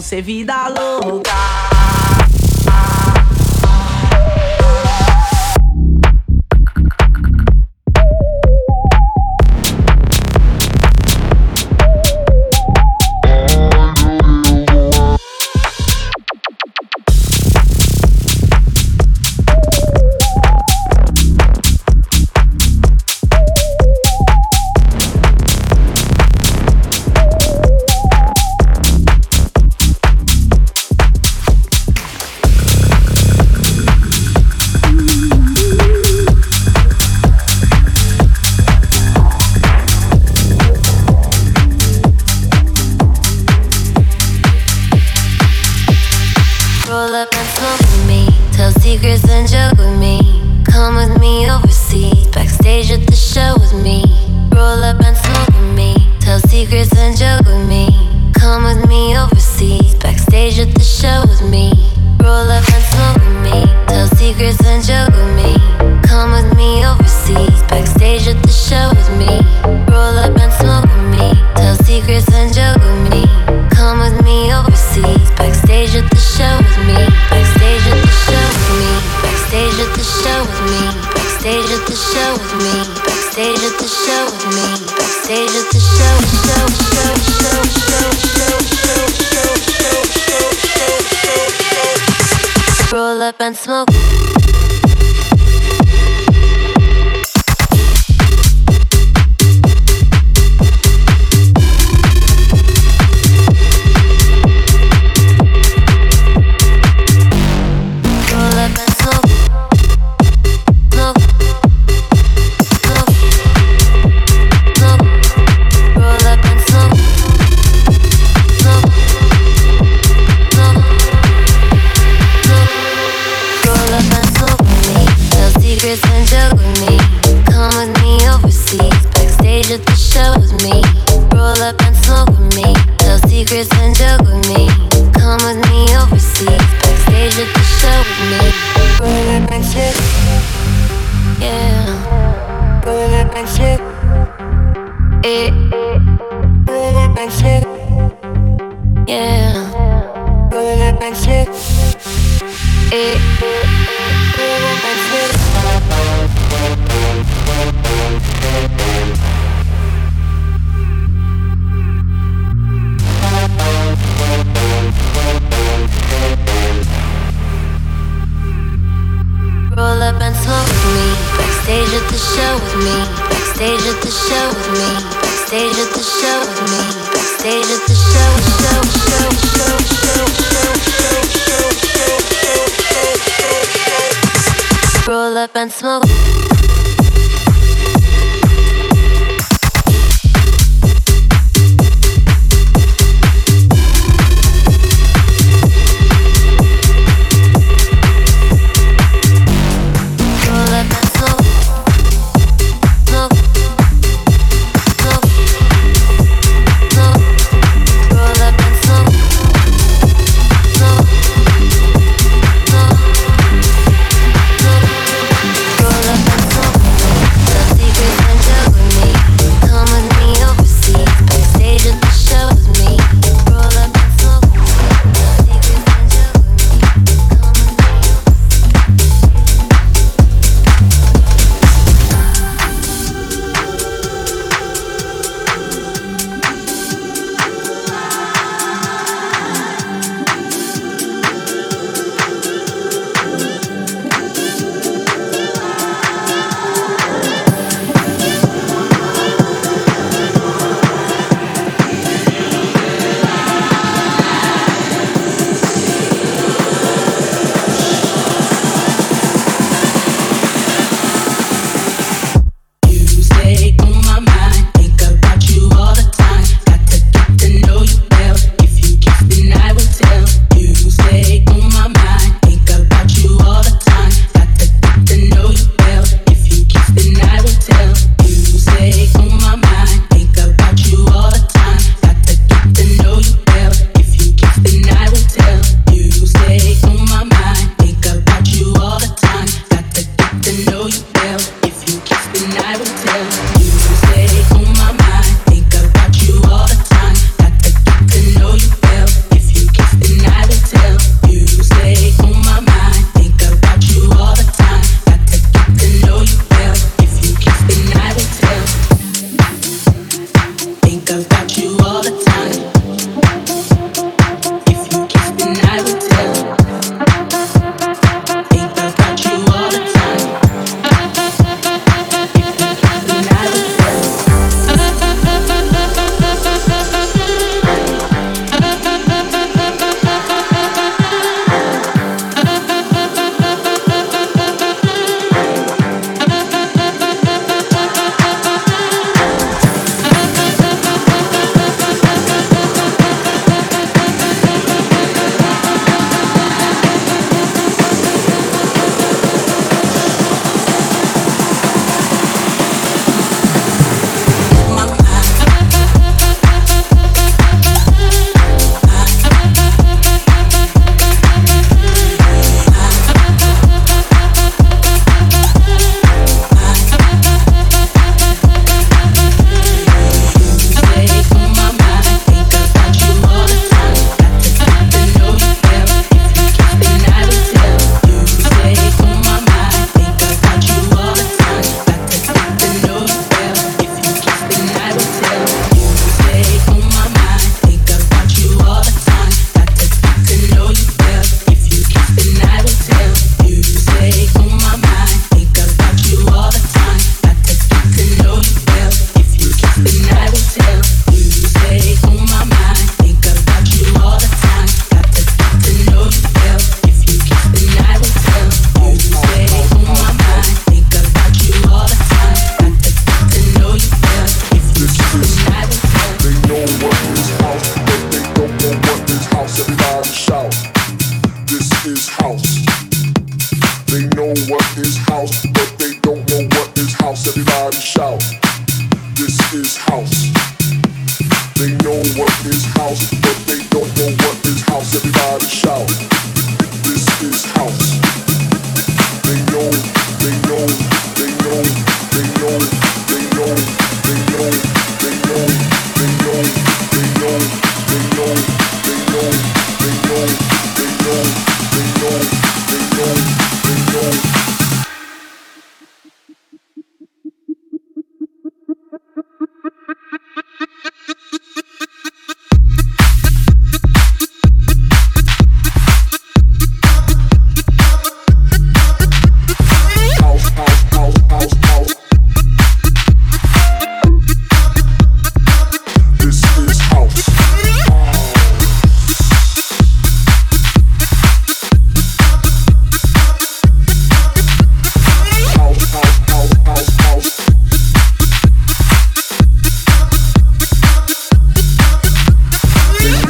ser vida louca.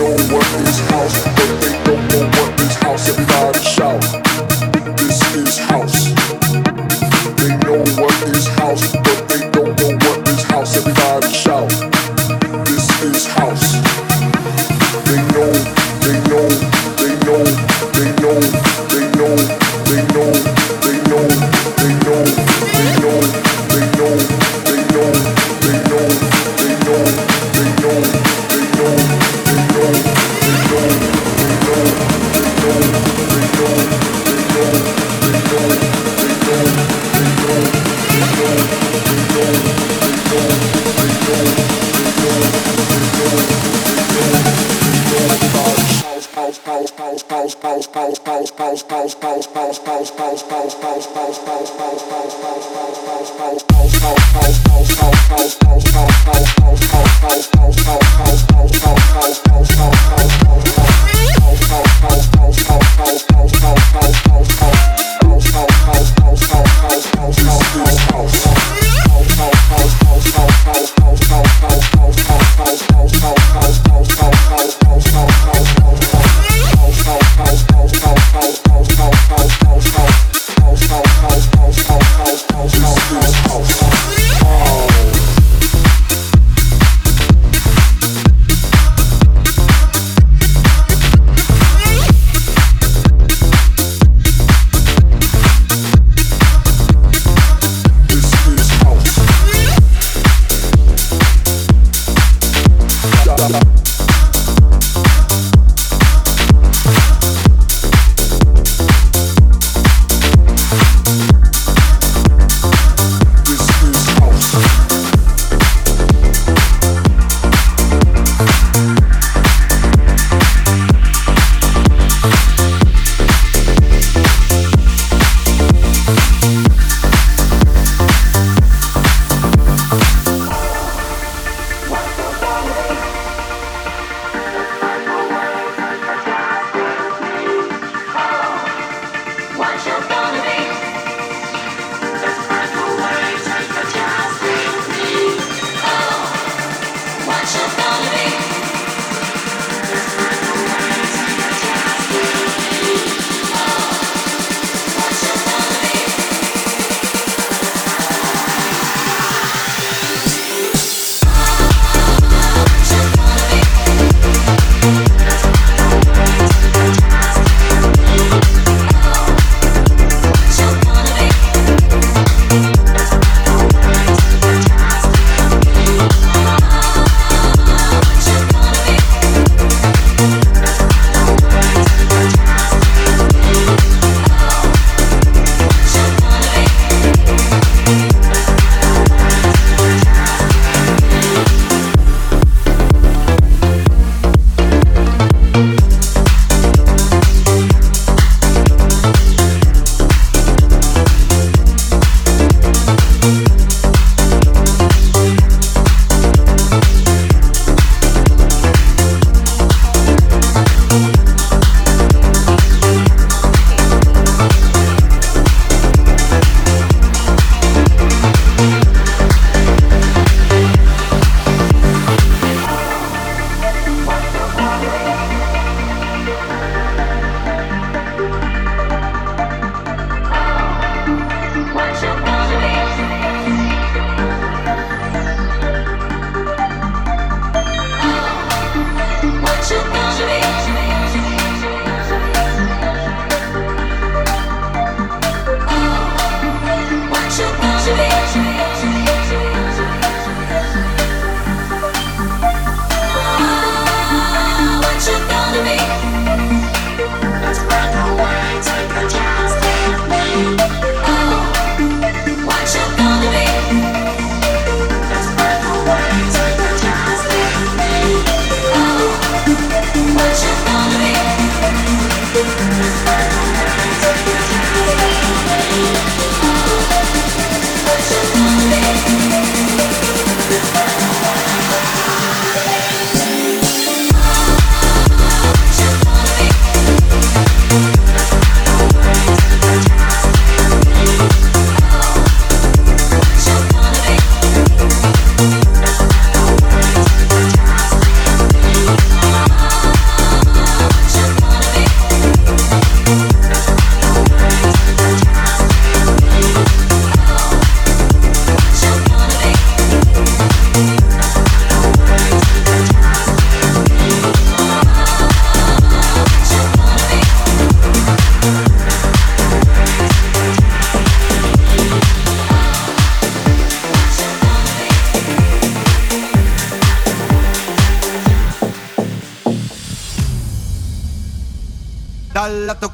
know what is house, but they don't know what is house if I shout. This is house. They know what is house, but they don't know what is house if I shout. This is house.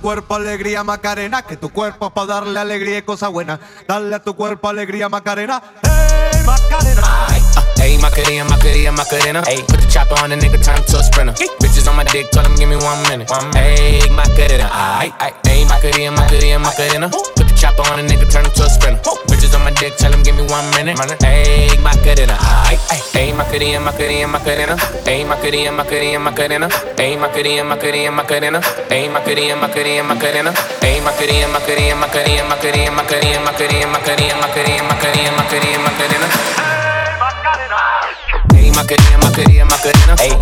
Cuerpo alegría Macarena, que tu cuerpo es para darle alegría y cosa buena. Dale a tu cuerpo alegría Macarena, hey Macarena. Hey, Macarena, Macarena, Macarena. Hey, put the chopper on the nigga, turn him to a sprinter. Bitches on my dick, tell him give me one minute. One Hey, Macarena, aight, aight. Hey, Macarena, Macarena, Macarena. Chopper on the nigga, turn him to a sprinter. Bitches on my dick, tell him give me one minute. Hey, Macarena, aight. Hey, Macarena, Macarena, Macarena. Hey, Macarena, Macarena, Macarena. Hey, Macarena, Macarena, Macarena. Hey, Macarena, Macarena, Macarena. Hey, Macarena, Macarena, Macarena, Macarena, Macarena, Macarena, Macarena, Macarena, Macarena, Macarena, Macarena. Hey, Macarena, Macarena, Macarena. Hey,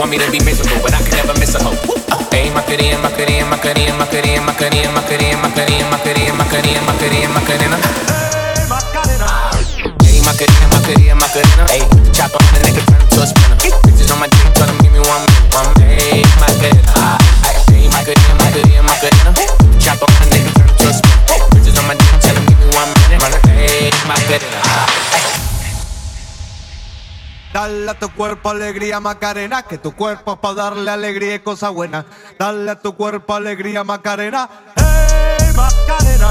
Want me to be miserable, but I tu cuerpo alegría Macarena, que tu cuerpo es para darle alegría y cosa buena. Dale a tu cuerpo alegría Macarena, hey Macarena.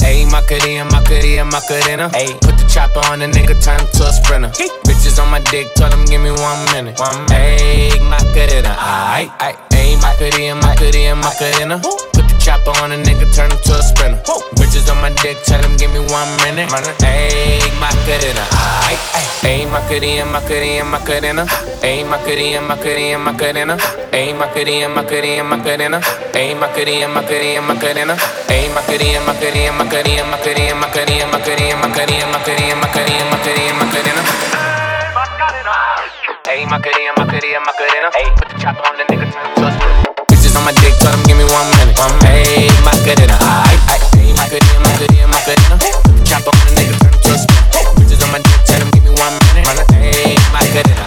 Hey, Macarena, Macarena, Macarena. Hey, put the chopper on the nigga, turn him to a sprinter. Bitches on my dick, tell him give me one minute. One Hey, Macarena, aight. Hey, Macarena, Macarena, Macarena. Chopper on a nigga, turn him to a sprinter. Bitches on my dick, tell him give me one minute. Hey, Macarena. Hey, Macarena, Macarena, Macarena. Hey, Macarena, Macarena, Macarena. Hey, Macarena, Macarena, Macarena. Hey, Macarena, Macarena, Macarena. Hey, Macarena, Macarena, Macarena, Macarena, Macarena, Macarena, Macarena, Macarena, Macarena, Macarena, Macarena. Hey, Macarena, Macarena, Macarena. Hey, put the chopper on the nigga, turn him on my dick, tell him give me one minute. One Hey, aight, aight. Hey, Macarena, Macarena, Macarena. Chopper on the nigga, turn him to a sprinter. Bitches on my dick, tell him give me one minute. Hey, Macarena.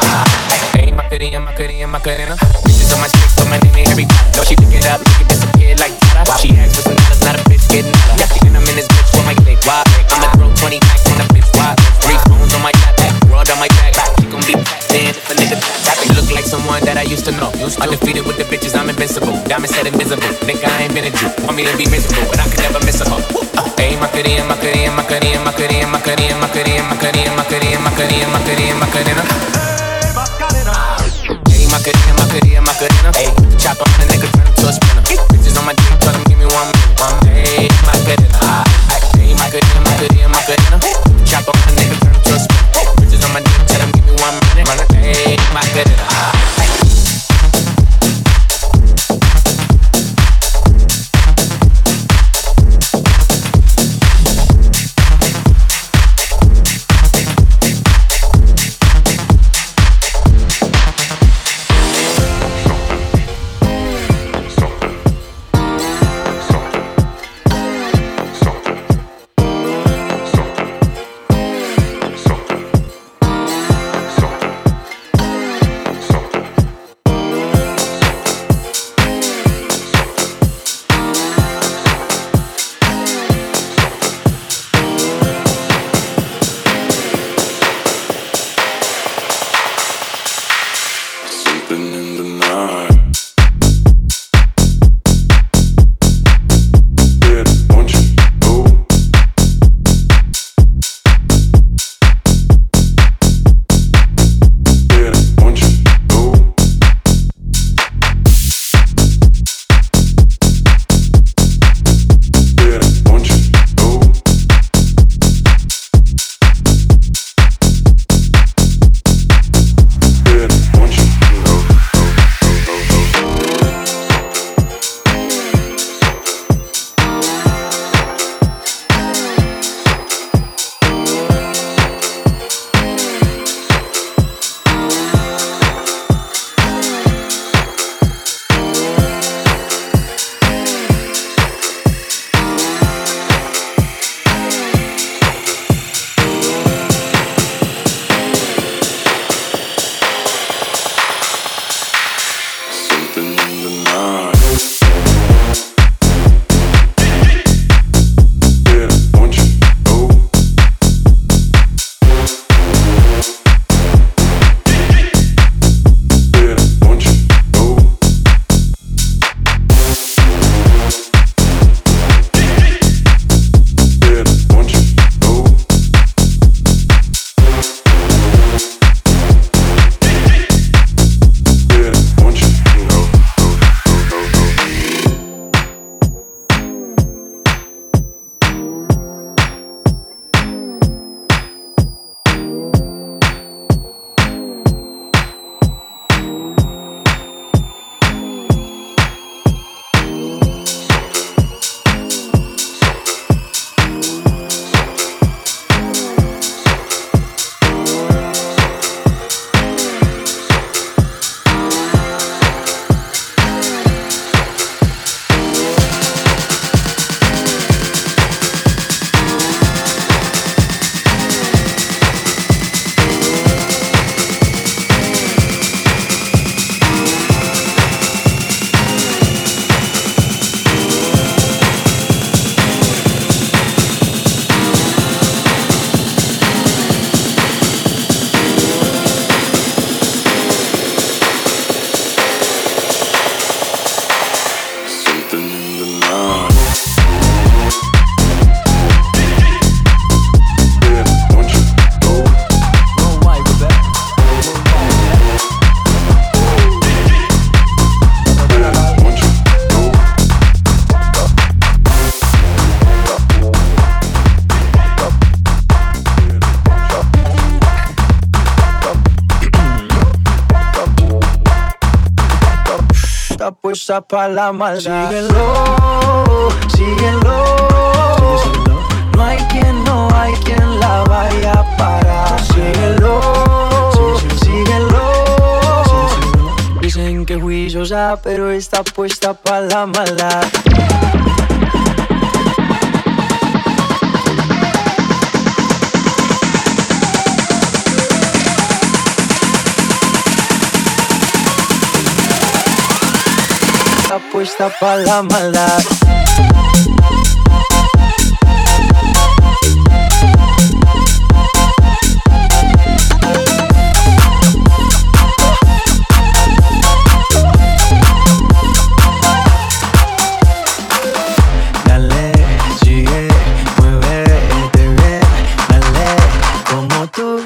Hey, Macarena, Macarena, Macarena. Bitches on my stick, put my name in every Know she pick it up, make it disappear like that. She asks for some dollars, not a bitch getting out. Got thinking I'm in this bitch for my click. Why? I'ma throw 20 packs on the bitch. Why? Three phones on my back, world on my back. She gon' be then if a nigga tap like someone that I used to know. Used Undefeated with the bitches, I'm invincible. Diamond said invisible. Nigga, I ain't been a Jew. Want me to be miserable, but I could never miss a hoe. Hey, Macarena, Macarena, Macarena, Macarena, Macarena, Macarena, Macarena, Macarena, Macarena, Macarena, Macarena. Hey, Macarena, Macarena, Macarena. Hey, chop on the nigga, turn him to a sprinter. Bitches on my puesta pa' la maldad. Síguelo, síguelo. No hay quien, no hay quien la vaya a parar. Síguelo, síguelo. Dicen que juiciosa, pero está puesta pa' la maldad. Puesta pa' la maldad.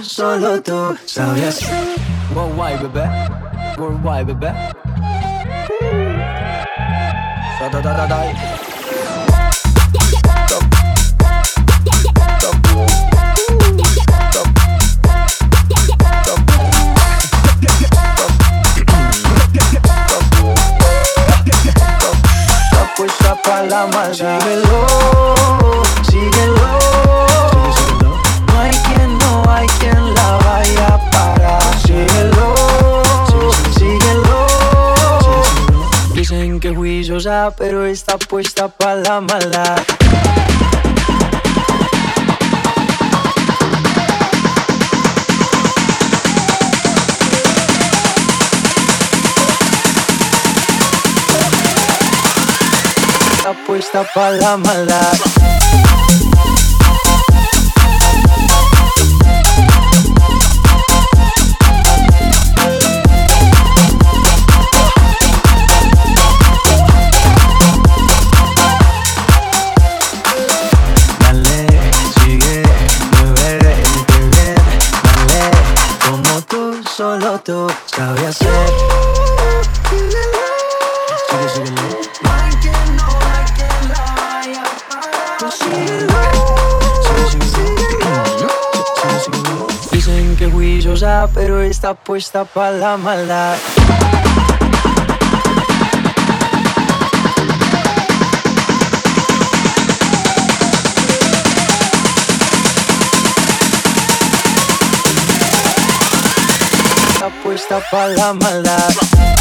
Solo tú sabías. Worldwide, bebé, worldwide, bebé. Da da da da pa' la maldad pero está puesta pa' la maldad. Está puesta pa' la maldad. tú sabes hacer. Sigue, sigue, Dicen que Willy pero está puesta para la maldad. Puesta pa' la maldad.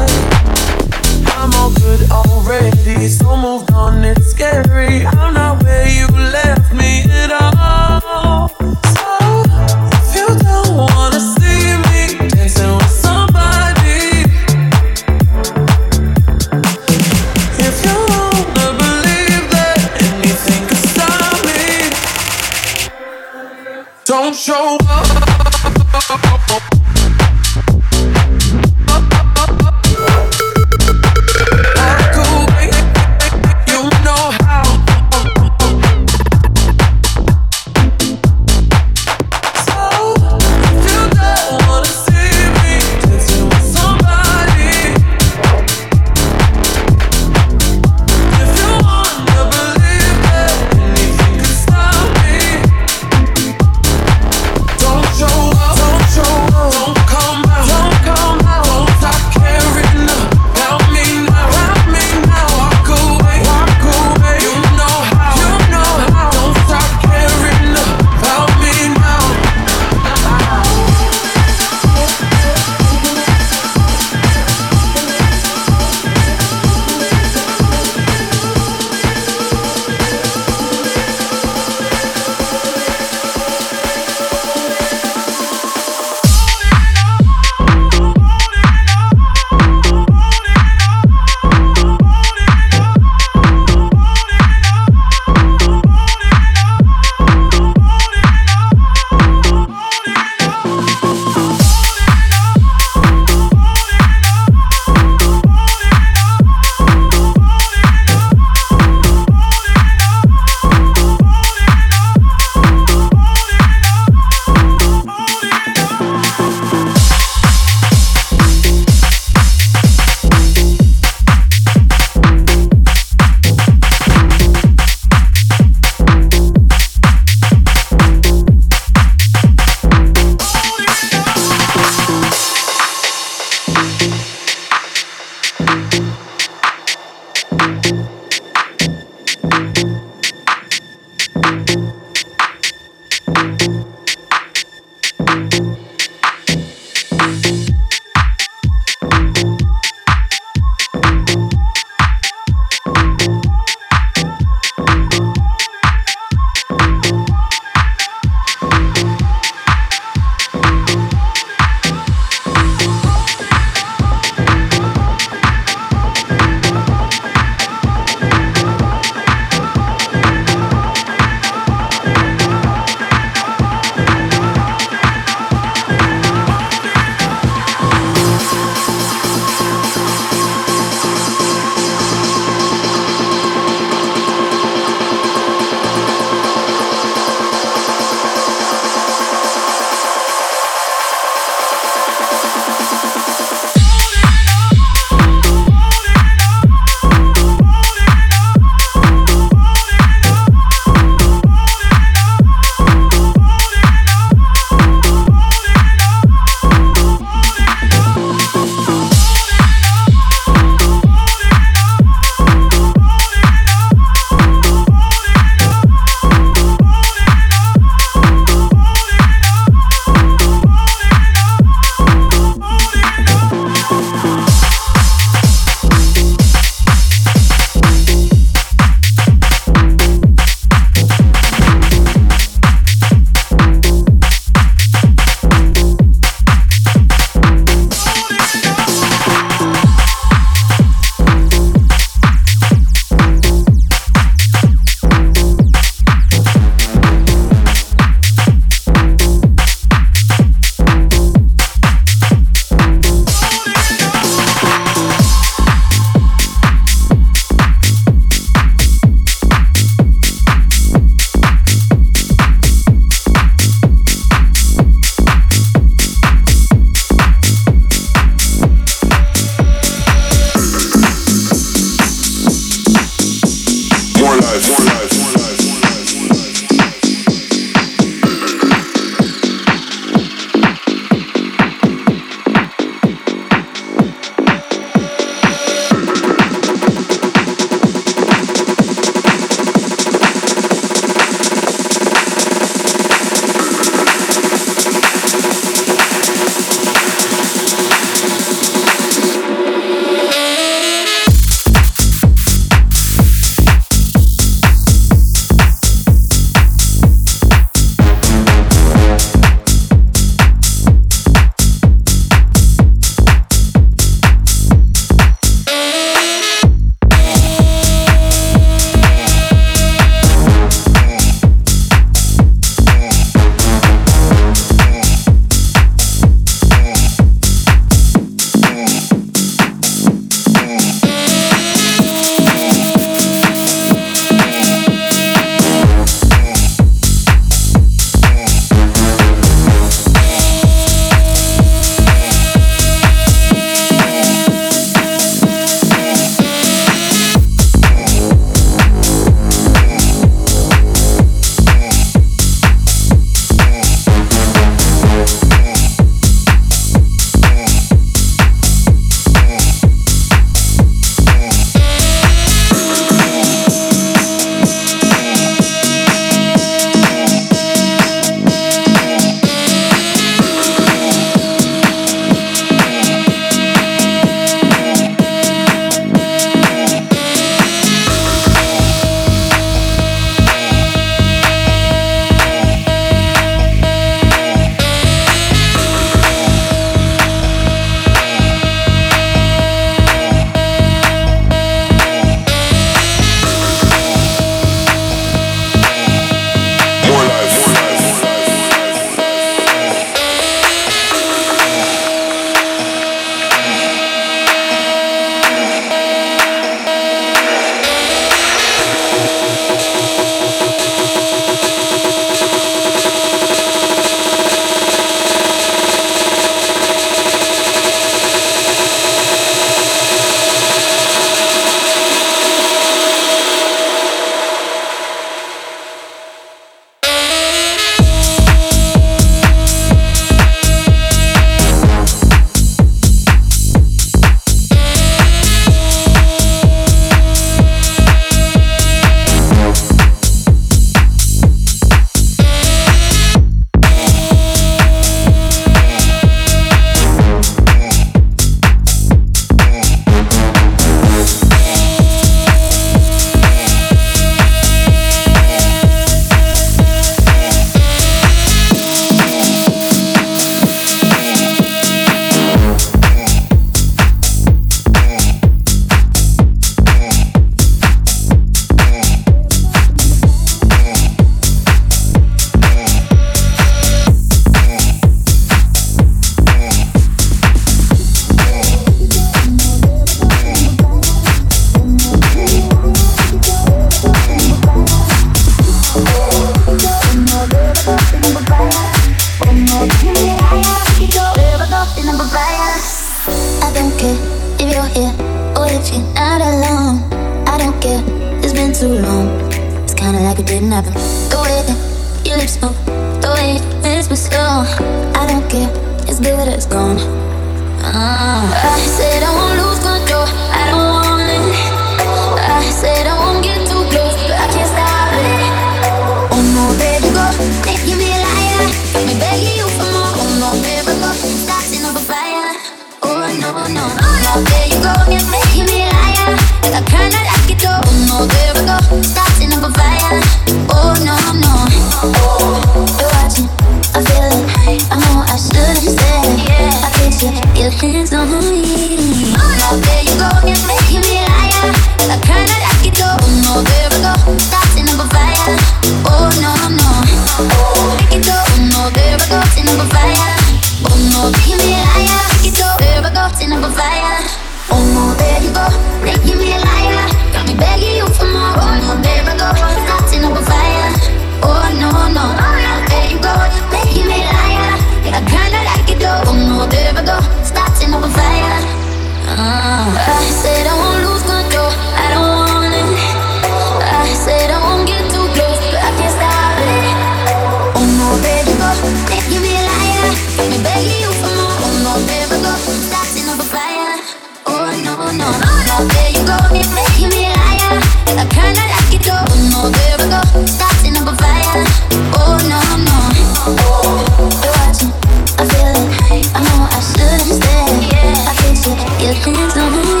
Your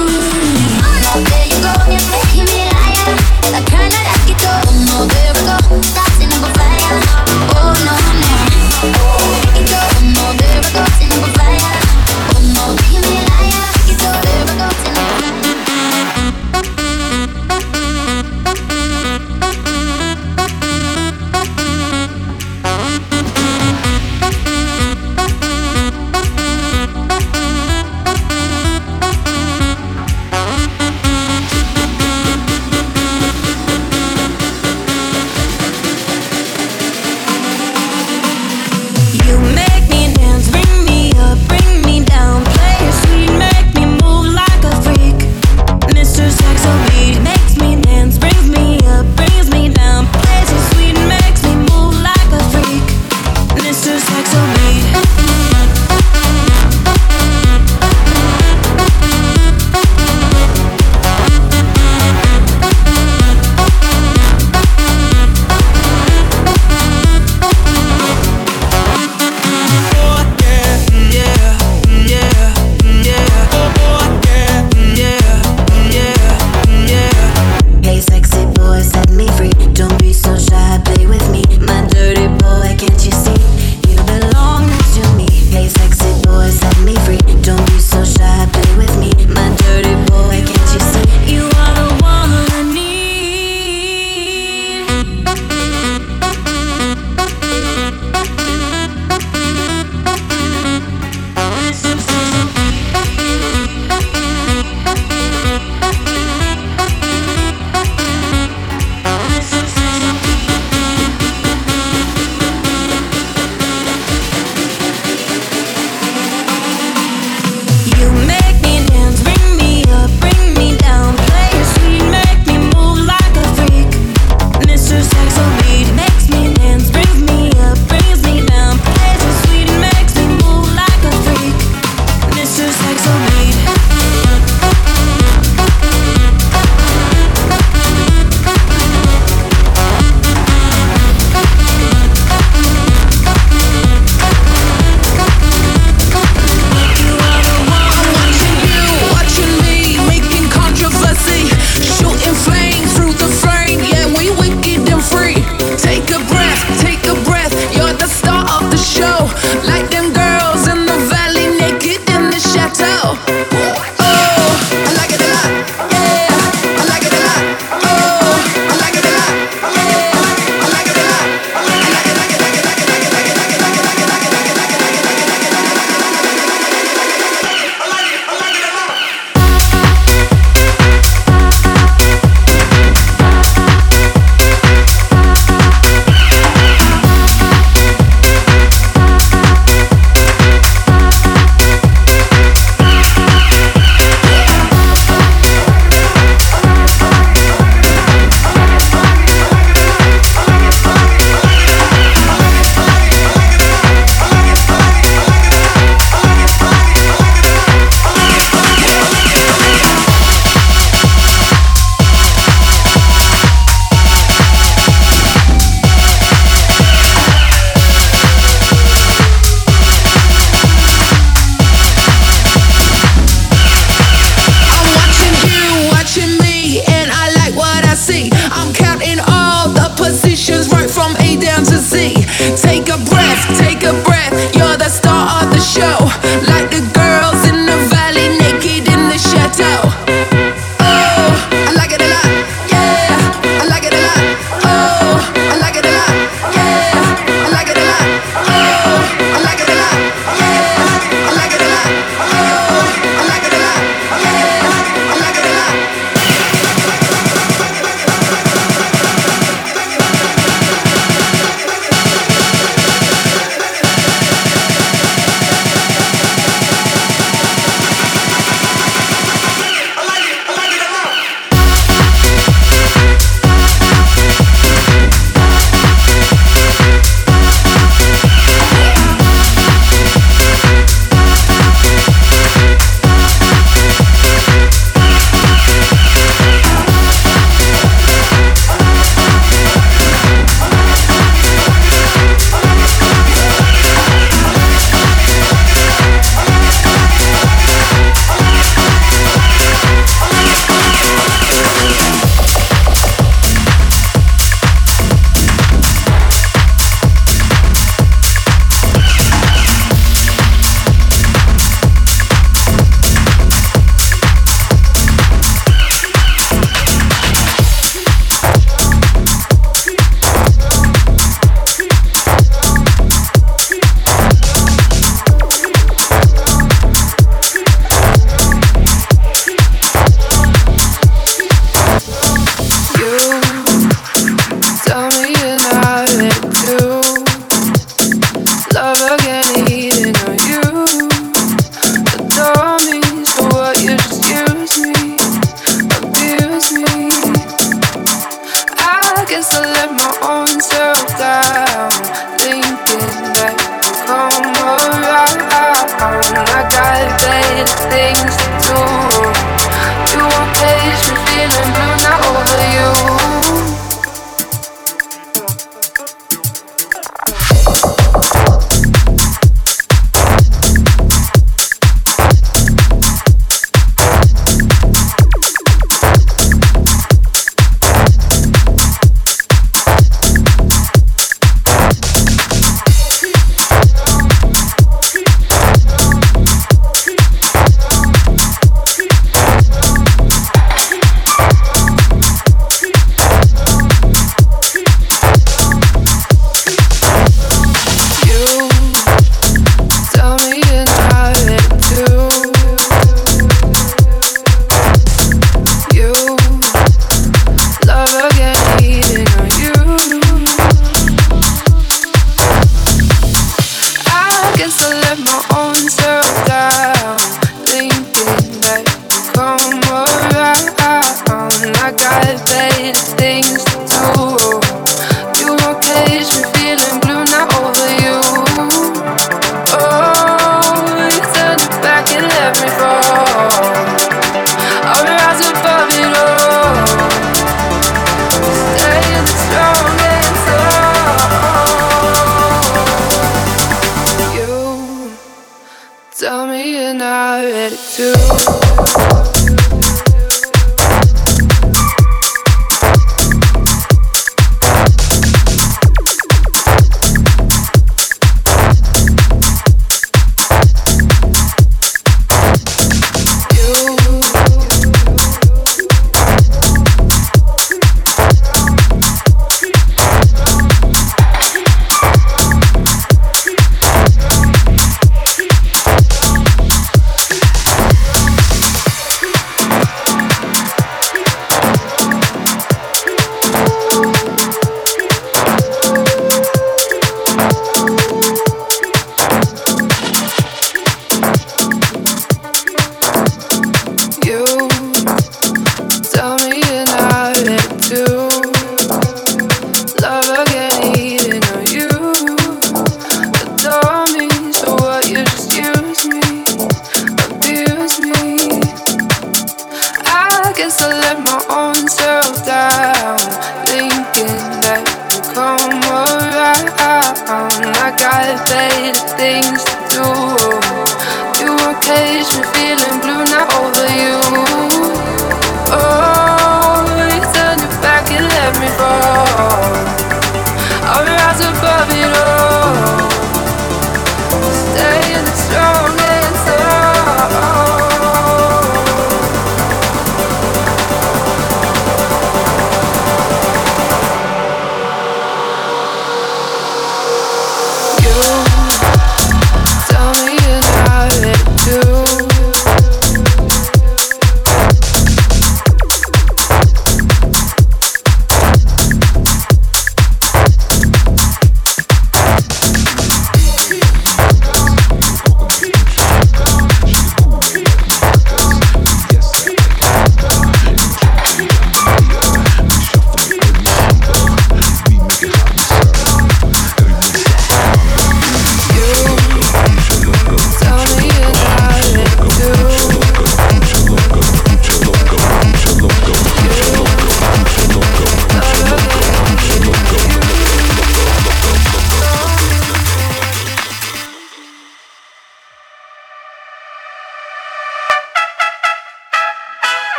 you.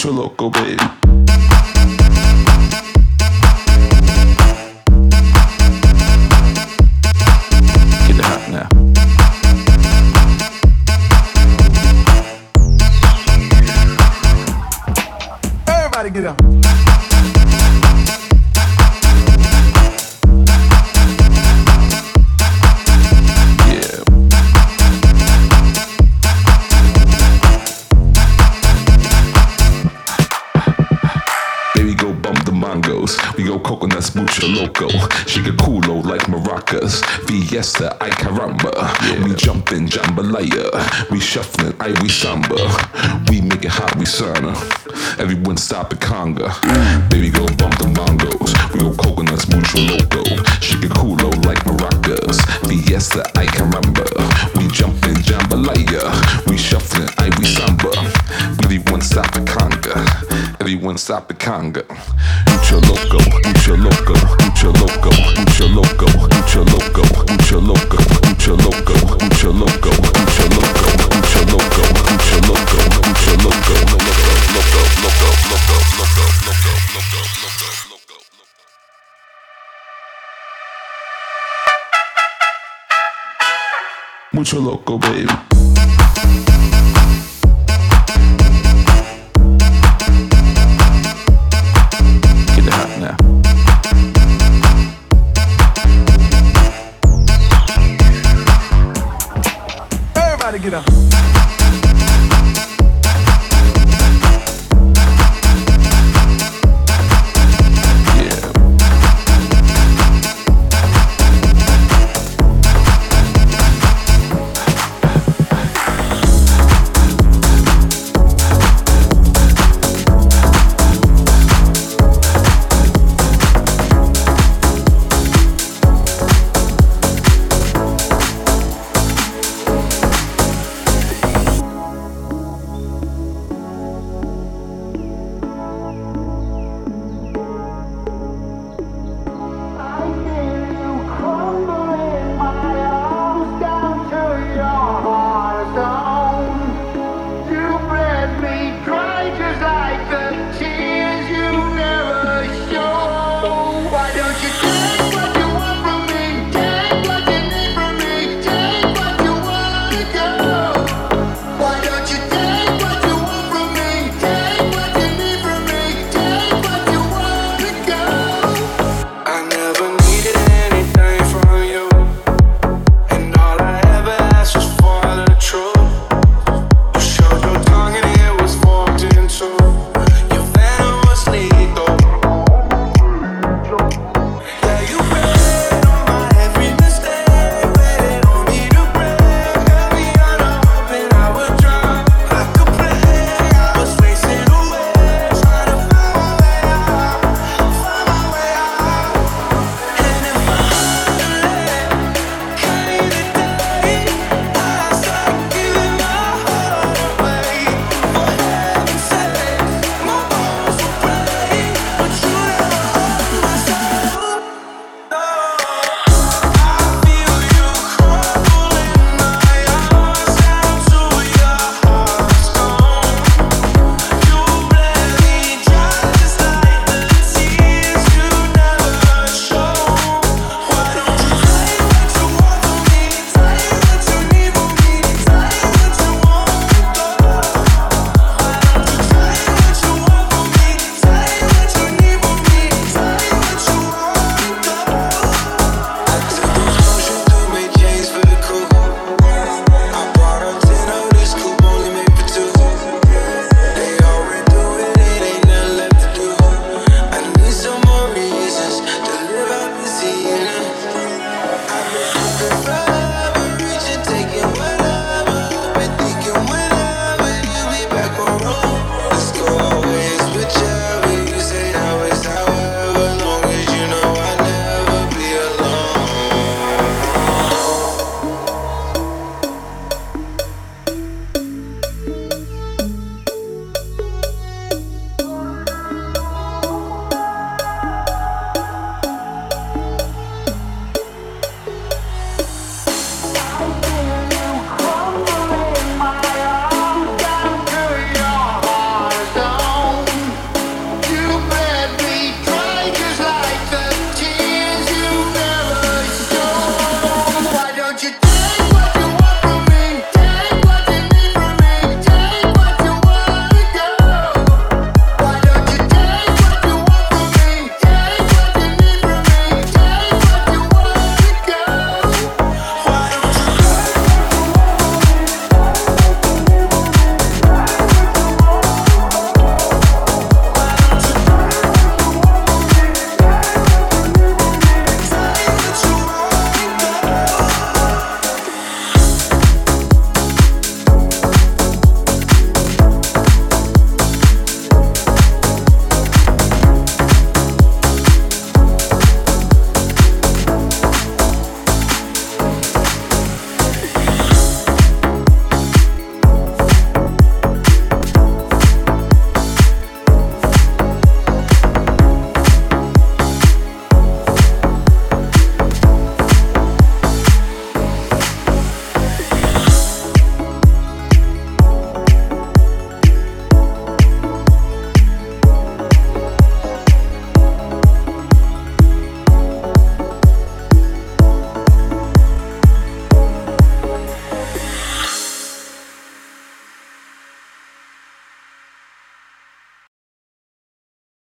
Central Local. Yes, that I can run, but. Uh, yeah. We jumping jambalaya. We shuffling, we samba. We make it hot, we sauna. Everyone stop at conga. Baby, go bump the bongos. We go coconuts, mucho loco. Sugar culo like maracas. Fiesta, ay remember. We jumping jambalaya. We shuffling, we samba. Everyone stop at conga. Everyone stop at conga. Mucho loco, mucho loco, mucho loco, mucho loco, mucho loco, mucho loco, mucho loco, loco, mucho loco, mucho loco, mucho loco, mucho loco, loco, loco, loco, loco, loco, loco, loco. Mucho loco, baby. Instagram.